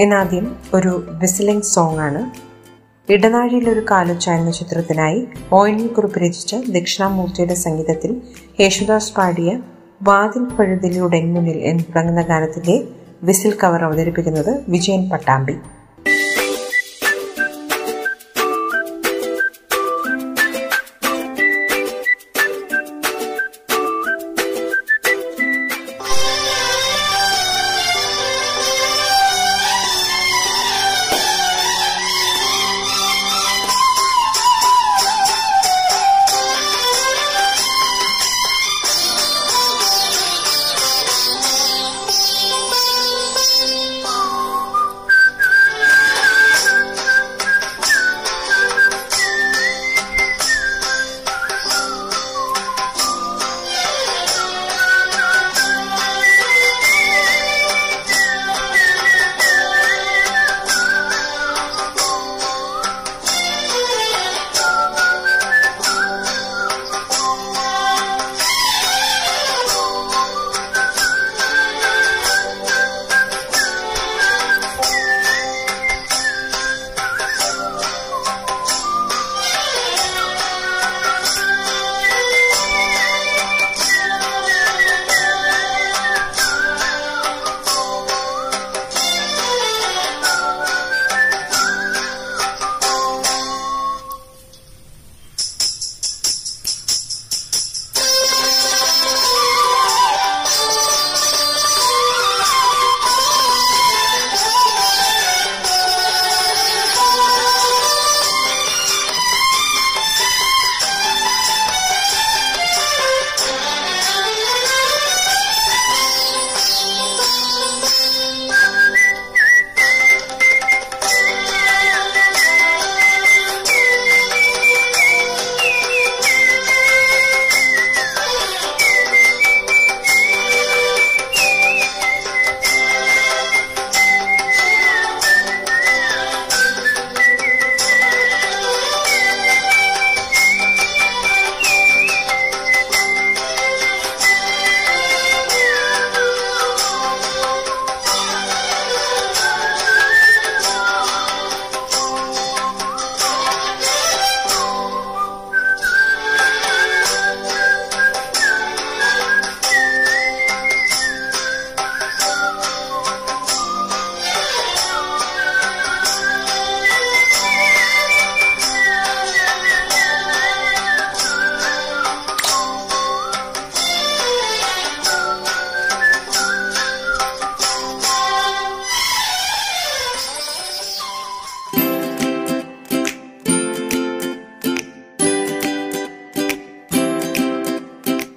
ഇന്നാദ്യം ഒരു whistling song ആണ്. ഇടനാഴിയിലൊരു Kalu Uche എന്ന ചിത്രത്തിനായി ഓയിനിൽ കുറിപ്പ് രചിച്ച ദക്ഷിണാമൂർത്തിയുടെ സംഗീതത്തിൽ യേശുദാസ് പാടിയ വാതിൽ പഴുതിലൂടെ മുന്നിൽ എന്ന് തുടങ്ങുന്ന ഗാനത്തിന്റെ വിസിൽ കവർ അവതരിപ്പിക്കുന്നത് വിജയൻ പട്ടാമ്പി.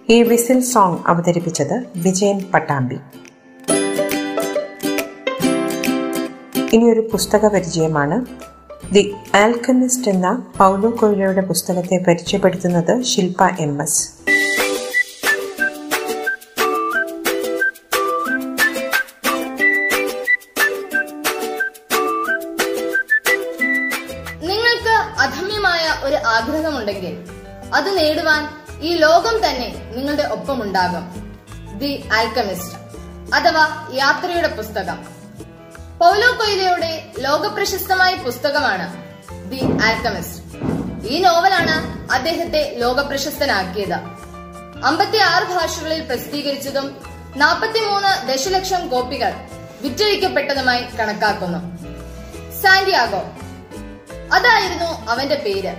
ഈ വിസിൽ സോങ് അവതരിപ്പിച്ചത് വിജയൻ പട്ടാമ്പി. ഇനിയൊരു പുസ്തക പരിചയമാണ്. ദി ആൽക്കമിസ്റ്റ് എന്ന പൗലോ കൊയിലയുടെ പുസ്തകത്തെ പരിചയപ്പെടുത്തുന്നത് ശില്പ എം എസ്. നിങ്ങൾക്ക് അധമ്യമായ ഒരു ആഗ്രഹമുണ്ടെങ്കിൽ അത് നേടുവാൻ ഈ ലോകം തന്നെ നിങ്ങളുടെ ഒപ്പം ഉണ്ടാകും ദി ആൽക്കമിസ്റ്റ് അഥവാ യാത്രയുടെ പുസ്തകം. പൗലോ കൊയ്ലയുടെ ലോകപ്രശസ്തമായ പുസ്തകമാണ് ദി ആൽക്കമിസ്റ്റ്. ഈ നോവലാണ് അദ്ദേഹത്തെ ലോകപ്രശസ്തനാക്കിയത്. അമ്പത്തി ആറ് ഭാഷകളിൽ പ്രസിദ്ധീകരിച്ചതും നാൽപ്പത്തിമൂന്ന് ദശലക്ഷം കോപ്പികൾ വിറ്റഴിക്കപ്പെട്ടതുമായി കണക്കാക്കുന്നു. സാന്റിയാഗോ. അതായിരുന്നു അവന്റെ പേര്.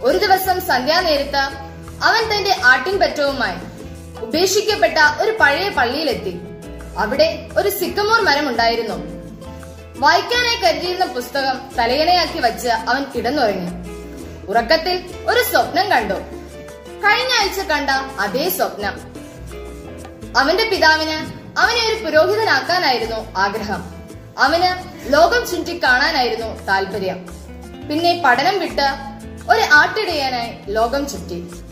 ഒരു ദിവസം സന്ധ്യാനേരത്ത് അവൻ തന്റെ ആട്ടിൻപറ്റവുമായി ഉപേക്ഷിക്കപ്പെട്ട ഒരു പഴയ പള്ളിയിലെത്തി. അവിടെ ഒരു സിക്കമോർ മരമുണ്ടായിരുന്നു. വായിക്കാനായി കരുതിയിരുന്ന പുസ്തകം തലയണയാക്കി വച്ച് അവൻ കിടന്നുറങ്ങി. ഉറക്കത്തിൽ ഒരു സ്വപ്നം കണ്ടു. കഴിഞ്ഞ ആഴ്ച കണ്ട അതേ സ്വപ്നം. അവന്റെ പിതാവിന് അവനെ ഒരു പുരോഹിതനാക്കാനായിരുന്നു ആഗ്രഹം. അവന് ലോകം ചുറ്റി കാണാനായിരുന്നു താല്പര്യം. പിന്നെ പഠനം വിട്ട് ഒരു ആട്ടിടയാനായി ലോകം ചുറ്റി.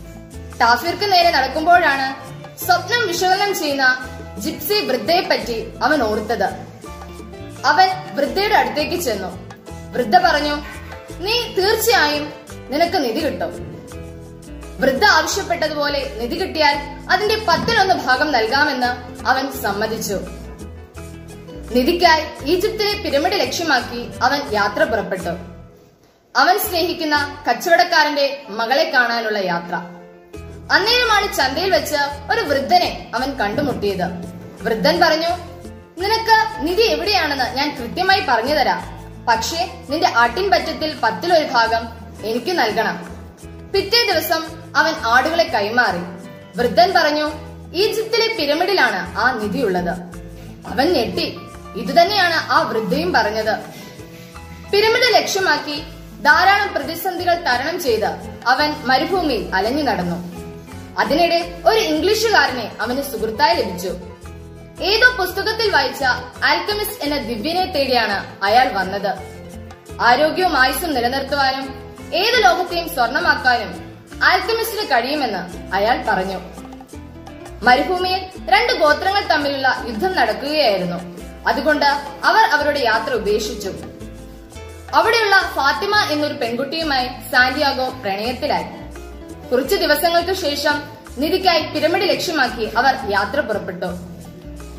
ടാഫിർക്ക് നേരെ നടക്കുമ്പോഴാണ് സ്വപ്നം വിശകലനം ചെയ്യുന്ന ജിപ്സി വൃദ്ധയെ പറ്റി അവൻ ഓർത്തത്. അവൻ വൃദ്ധയുടെ അടുത്തേക്ക് ചെന്നു. വൃദ്ധ പറഞ്ഞു നീ തീർച്ചയായും നിനക്ക് നിധി കിട്ടും. വൃദ്ധ ആവശ്യപ്പെട്ടതുപോലെ നിധി കിട്ടിയാൽ അതിന്റെ പത്തിലൊന്ന് ഭാഗം നൽകാമെന്ന് അവൻ സമ്മതിച്ചു. നിധിക്കായി ഈജിപ്തിലെ പിരമിഡ് ലക്ഷ്യമാക്കി അവൻ യാത്ര പുറപ്പെട്ടു. അവൻ സ്നേഹിക്കുന്ന കച്ചവടക്കാരന്റെ മകളെ കാണാനുള്ള യാത്ര. അന്നേരമാണ് ചന്തയിൽ വെച്ച് ഒരു വൃദ്ധനെ അവൻ കണ്ടുമുട്ടിയത്. വൃദ്ധൻ പറഞ്ഞു നിനക്ക് നിധി എവിടെയാണെന്ന് ഞാൻ കൃത്യമായി പറഞ്ഞു തരാം പക്ഷേ നിന്റെ ആട്ടിൻ പറ്റത്തിൽ പത്തിലൊരു ഭാഗം എനിക്ക് നൽകണം. പിറ്റേ ദിവസം അവൻ ആടുകളെ കൈമാറി. വൃദ്ധൻ പറഞ്ഞു ഈജിപ്തിലെ പിരമിഡിലാണ് ആ നിധി ഉള്ളത്. അവൻ ഞെട്ടി ഇതുതന്നെയാണ് ആ വൃദ്ധയും പറഞ്ഞത്. പിരമിഡ് ലക്ഷ്യമാക്കി ധാരാളം പ്രതിസന്ധികൾ തരണം ചെയ്ത് അവൻ മരുഭൂമിയിൽ അലഞ്ഞു നടന്നു അതിനിടെ ഒരു ഇംഗ്ലീഷുകാരനെ അവന് സുഹൃത്തായി ലഭിച്ചു. ഏതോ പുസ്തകത്തിൽ വായിച്ച ആൽക്കമിസ്റ്റ് എന്ന ദിവ്യനെ തേടിയാണ് അയാൾ വന്നത്. ആരോഗ്യവും ആയുസ്സും നിലനിർത്തുവാനും ഏത് ലോകത്തെയും സ്വർണമാക്കാനും ആൽക്കമിസ്റ്റിന് കഴിയുമെന്ന് അയാൾ പറഞ്ഞു. മരുഭൂമിയിൽ രണ്ട് ഗോത്രങ്ങൾ തമ്മിലുള്ള യുദ്ധം നടക്കുകയായിരുന്നു. അതുകൊണ്ട് അവർ അവരുടെ യാത്ര ഉപേക്ഷിച്ചു. അവിടെയുള്ള ഫാത്തിമ എന്നൊരു പെൺകുട്ടിയുമായി സാന്റിയാഗോ പ്രണയത്തിലായി. കുറച്ചു ദിവസങ്ങൾക്ക് ശേഷം നിധിക്കായി പിരമിഡ് ലക്ഷ്യമാക്കി അവർ യാത്ര പുറപ്പെട്ടു.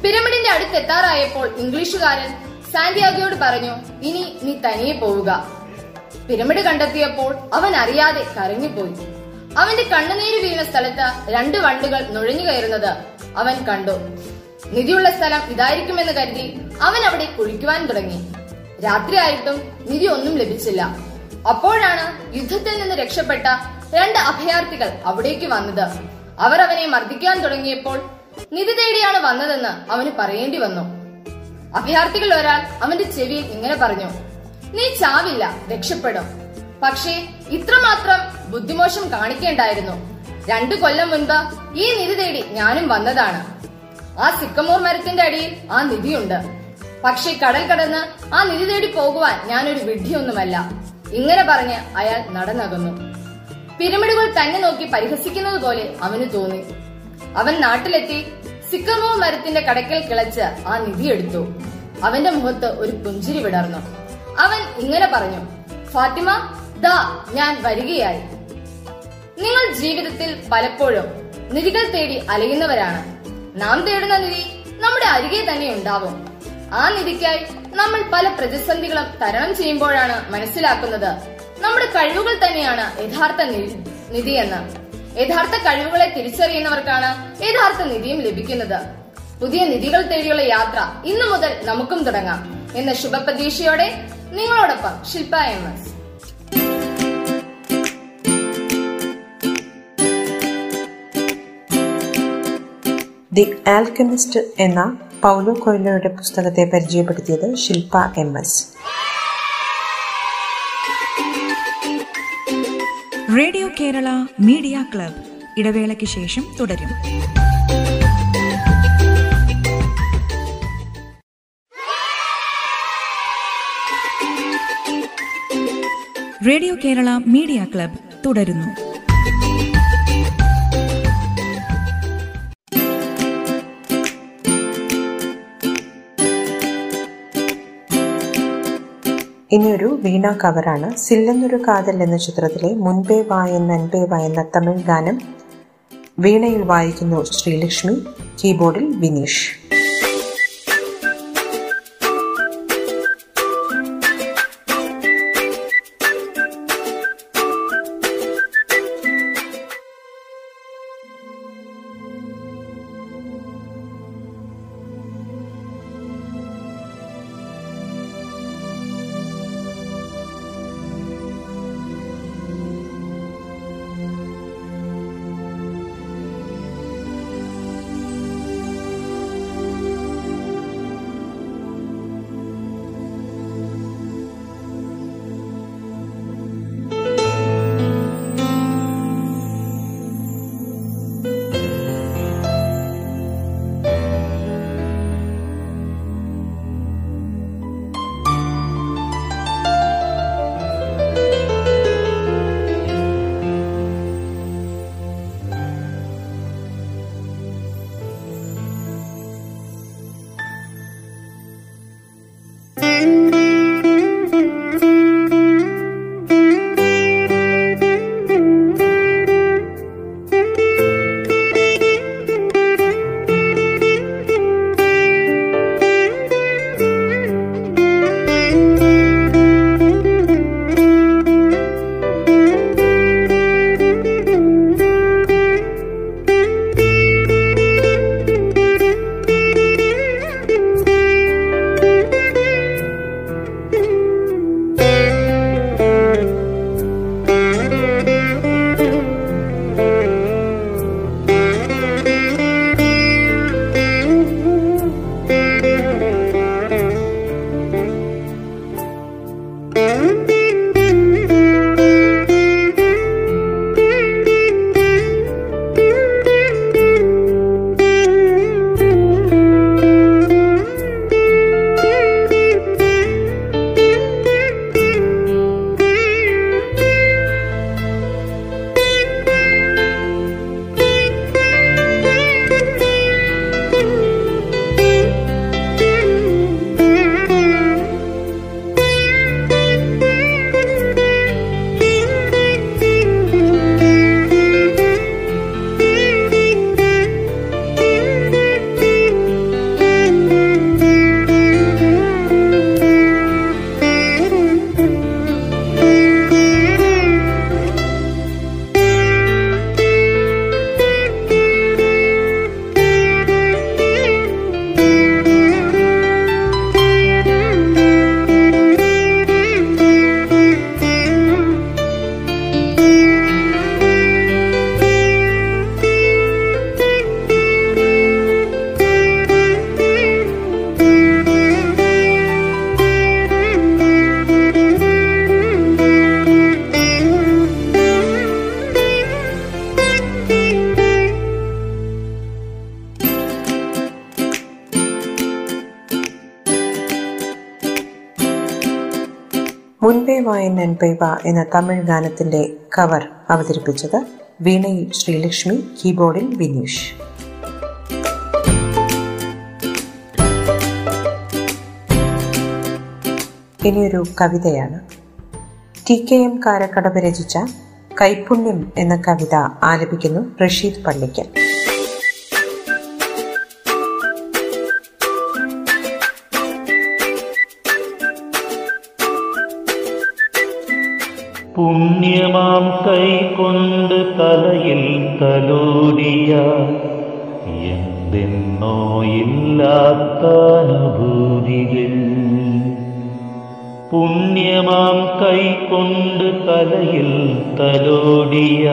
പിരമിഡിന്റെ അടുത്തെത്താറായപ്പോൾ ഇംഗ്ലീഷുകാരൻ സാന്റിയാഗോയോട് പറഞ്ഞു ഇനി നീ തനിയെ പോവുക. പിരമിഡ് കണ്ടെത്തിയപ്പോൾ അവൻ അറിയാതെ കരഞ്ഞുപോയി. അവന്റെ കണ്ണുനീര് വീണ സ്ഥലത്ത് രണ്ട് വണ്ടുകൾ നുഴഞ്ഞു കയറുന്നത് അവൻ കണ്ടു. നിധിയുള്ള സ്ഥലം ഇതായിരിക്കുമെന്ന് കരുതി അവൻ അവിടെ കുഴിക്കുവാൻ തുടങ്ങി. രാത്രിയായിട്ടും നിധി ഒന്നും ലഭിച്ചില്ല. അപ്പോഴാണ് യുദ്ധത്തിൽ നിന്ന് രക്ഷപ്പെട്ട രണ്ട് അഭയാർത്ഥികൾ അവിടേക്ക് വന്നത്. അവർ അവനെ മർദ്ദിക്കാൻ തുടങ്ങിയപ്പോൾ നിധി തേടിയാണ് വന്നതെന്ന് അവന് പറയേണ്ടി വന്നു. അഭയാർത്ഥികൾ ഒരാൾ അവന്റെ ചെവിയിൽ ഇങ്ങനെ പറഞ്ഞു നീ ചാവില്ല രക്ഷപ്പെടും. പക്ഷേ ഇത്രമാത്രം ബുദ്ധിമോശം കാണിക്കേണ്ടായിരുന്നു. രണ്ടു കൊല്ലം മുൻപ് ഈ നിധി തേടി ഞാനും വന്നതാണ്. ആ സിക്കമൂർ മരത്തിന്റെ അടിയിൽ ആ നിധിയുണ്ട്. പക്ഷേ കടൽ കടന്ന് ആ നിധി തേടി പോകുവാൻ ഞാനൊരു വിഡ്ഢിയൊന്നുമല്ല. ഇങ്ങനെ പറഞ്ഞ് അയാൾ നടന്നകന്നു. പിരമിഡുകൾ തന്നെ നോക്കി പരിഹസിക്കുന്നത് പോലെ അവന് തോന്നി. അവൻ നാട്ടിലെത്തി സിക്കമോ മരത്തിന്റെ കടക്കൽ കിളച്ച് ആ നിധി എടുത്തു. അവന്റെ മുഖത്ത് ഒരു പുഞ്ചിരി വിടർന്നു. അവൻ ഇങ്ങനെ പറഞ്ഞു ഫാത്തിമ ദാ ഞാൻ വരികയായി. നിങ്ങൾ ജീവിതത്തിൽ പലപ്പോഴും നിധികൾ തേടി അലയുന്നവരാണ്. നാം തേടുന്ന നിധി നമ്മുടെ അരികെ തന്നെ ഉണ്ടാവും. ആ നിധിക്കായി നമ്മൾ പല പ്രതിസന്ധികളും തരണം ചെയ്യുമ്പോഴാണ് മനസ്സിലാക്കുന്നത് നമ്മുടെ കഴിവുകൾ തന്നെയാണ് യഥാർത്ഥ നിധി എന്ന്. യഥാർത്ഥ കഴിവുകളെ തിരിച്ചറിയുന്നവർക്കാണ് യഥാർത്ഥ നിധിയും ലഭിക്കുന്നത്. പുതിയ നിധികൾ തേടിയുള്ള യാത്ര ഇന്നു മുതൽ നമുക്കും തുടങ്ങാം എന്ന ശുഭപ്രതീക്ഷയോടെ നിങ്ങളോടൊപ്പം Shilpa M S. The alchemist എന്ന പൗലോ കൊയിലോയുടെ പുസ്തകത്തെ പരിചയപ്പെടുത്തിയത് Shilpa M S. Radio Kerala media club. ഇടവേളയ്ക്ക് ശേഷം തുടരും. റേഡിയോ കേരള മീഡിയ ക്ലബ് തുടരുന്നു. ഇനിയൊരു വീണ കവറാണ്. സില്ലെന്നൊരു കാതൽ എന്ന ചിത്രത്തിലെ മുൻപേ വായെന്ന അൻപേ വായെന്ന തമിഴ് ഗാനം വീണയിൽ വായിക്കുന്നു ശ്രീലക്ഷ്മി കീബോർഡിൽ വിനീഷ്. വായൻ എന്ന തമിഴ് ഗാനത്തിന്റെ കവർ അവതരിപ്പിച്ചത് വീണയിൽ ശ്രീലക്ഷ്മി കീബോർഡിൽ വിനീഷ്. ഇനിയൊരു കവിതയാണ്. ടി കെ എം കാരക്കടവ് രചിച്ച കൈപുണ്യം എന്ന കവിത ആലപിക്കുന്നു റഷീദ് പള്ളിക്കൽ. പുണ്യമാം കൈകൊണ്ട് തലയിൽ തലോടിയ എന്തെന്നോ ഇല്ലാത്ത പുണ്യമാം കൈകൊണ്ട് തലയിൽ തലോടിയ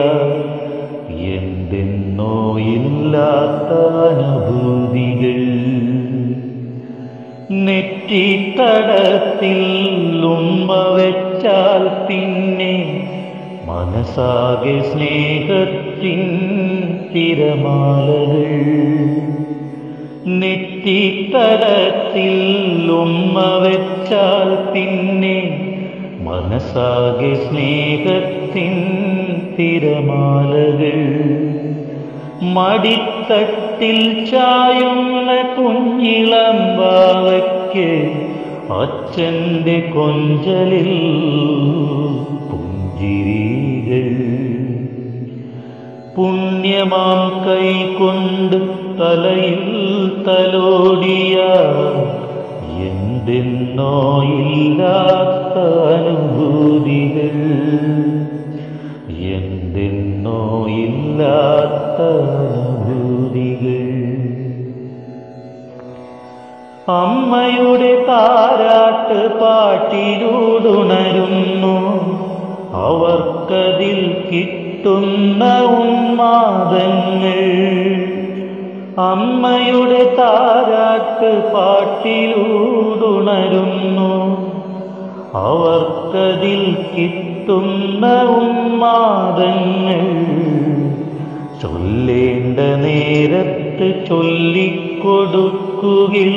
എന്തെന്നോ ഇല്ലാത്ത അനുഭൂതികൾ നെറ്റിത്തടത്തിൽ ഉമ്മ വെച്ചാൽ പിന്നെ മനസ്സാകെ സ്നേഹത്തിൻ തിരമാലകൾ നെറ്റിത്തടത്തിൽ ഉമ്മ വെച്ചാൽ പിന്നെ മനസ്സാകെ സ്നേഹത്തിൻ തിരമാലകൾ മടിത്തട്ടിൽ ചായുന്ന കുഞ്ഞിളം വാവയ്ക്ക് അച്ഛന്റെ കൊഞ്ചലിൽ പുഞ്ചിരികൾ പുണ്യമാം കൈകൊണ്ട് തലയിൽ തലോടിയ എന്തെന്നോ ഇല്ലാത്ത അനുഭൂതികൾ എന്തെന്നോ ഇല്ലാത്ത അമ്മയുടെ താരാട്ട് പാട്ടിലൂടുണരുന്നു. അവർക്കതിൽ കിട്ടുന്ന ഉന്മാദങ്ങൾ. അമ്മയുടെ താരാട്ട് പാട്ടിലൂടുണരുന്നു. അവർക്കതിൽ കിട്ടുന്ന ഉന്മാദങ്ങൾ. ചൊല്ലേണ്ട നേരത്ത് ചൊല്ലിക്കൊടുക്കുകിൽ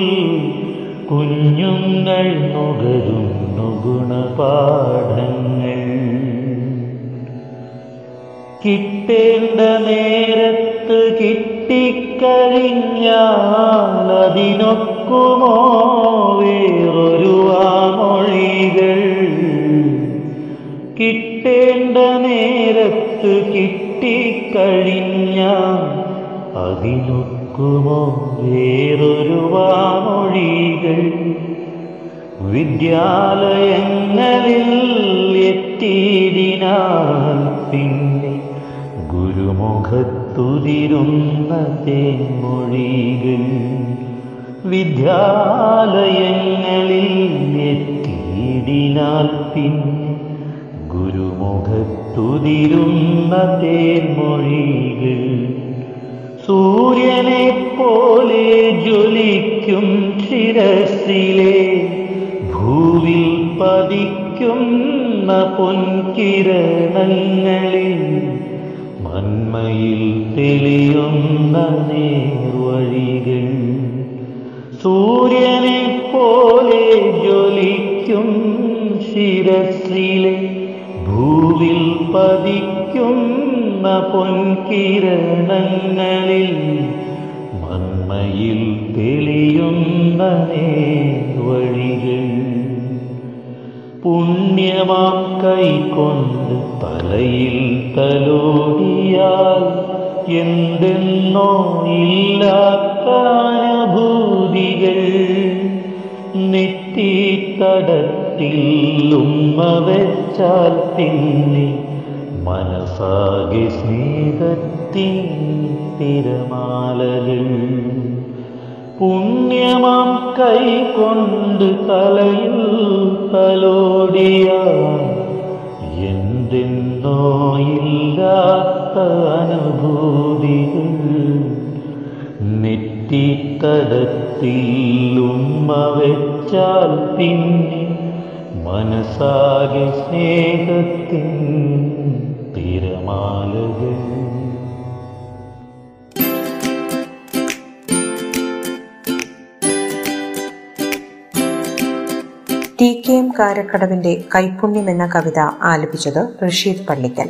കുഞ്ഞുങ്ങൾ നുകരുന്നു ഗുണപാഠങ്ങൾ. കിട്ടേണ്ട നേരത്ത് കിട്ടിക്കഴിഞ്ഞാൽ അതിനൊക്കുമോ വേറൊരു വാമൊഴികൾ കിട്ടേണ്ട നേരത്ത് കിട്ടിക്കഴിഞ്ഞാൽ അതിനൊക്കുമോ വേറൊരു വാമൊഴികൾ. വിദ്യാലയങ്ങളിൽ എത്തിയിടിനാൽ പിന്നെ ഗുരുമുഖത്തുതിരുന്ന തേൻമൊഴികൾ. വിദ്യാലയങ്ങളിൽ എത്തിയിടിനാൽ പിന്നെ ഗുരുമുഖത്തുതിരുന്ന തേൻമൊഴികൾ. സൂര്യനെ പോലെ ജ്വലിക്കും ശിരസിലെ ഭൂവിൽ പതിക്കുന്ന പൊൻകിരണങ്ങളിൽ മന്മയിൽ തെളിയുന്ന നേർവഴികൾ. സൂര്യനെ പോലെ ജ്വലിക്കും ശിരസിലെ ഭൂവിൽ പതിക്കുന്ന പൊൻകിരണങ്ങളിൽ മന്മയിൽ തെളിയുന്ന നേർവഴികൾ. പുണ്യമാം കൈകൊണ്ട് തലയിൽ തലോടിയാൽ എന്തെന്നോ ഇല്ലാത്ത അനുഭൂതികൾ. നെറ്റിത്തടത്തിൽ ഉമ്മ വെച്ചാൽ പിന്നെ മനസ്സാകെ സ്നേഹത്തിൻ തിരമാലകൾ. പുണ്യമാം കൈ കൊണ്ട് തലയിൽ തലോടിയ എന്തെന്നോ ഇല്ലാത്ത അനുഭൂതികൾ. നെറ്റിത്തടത്തിൽ ഉമ്മ വെച്ചാൽ പിന്നെ മനസ്സാകെ സ്നേഹത്തിൻ തിരമാലകൾ. ടി കെ എം കാരക്കടവിന്റെ കൈപുണ്യം എന്ന കവിത ആലപിച്ചത് റഷീദ് പള്ളിക്കൽ.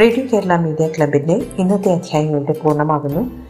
റേഡിയോ കേരള മീഡിയ ക്ലബിന്റെ ഇന്നത്തെ അധ്യായം പൂർണമാകുന്നു.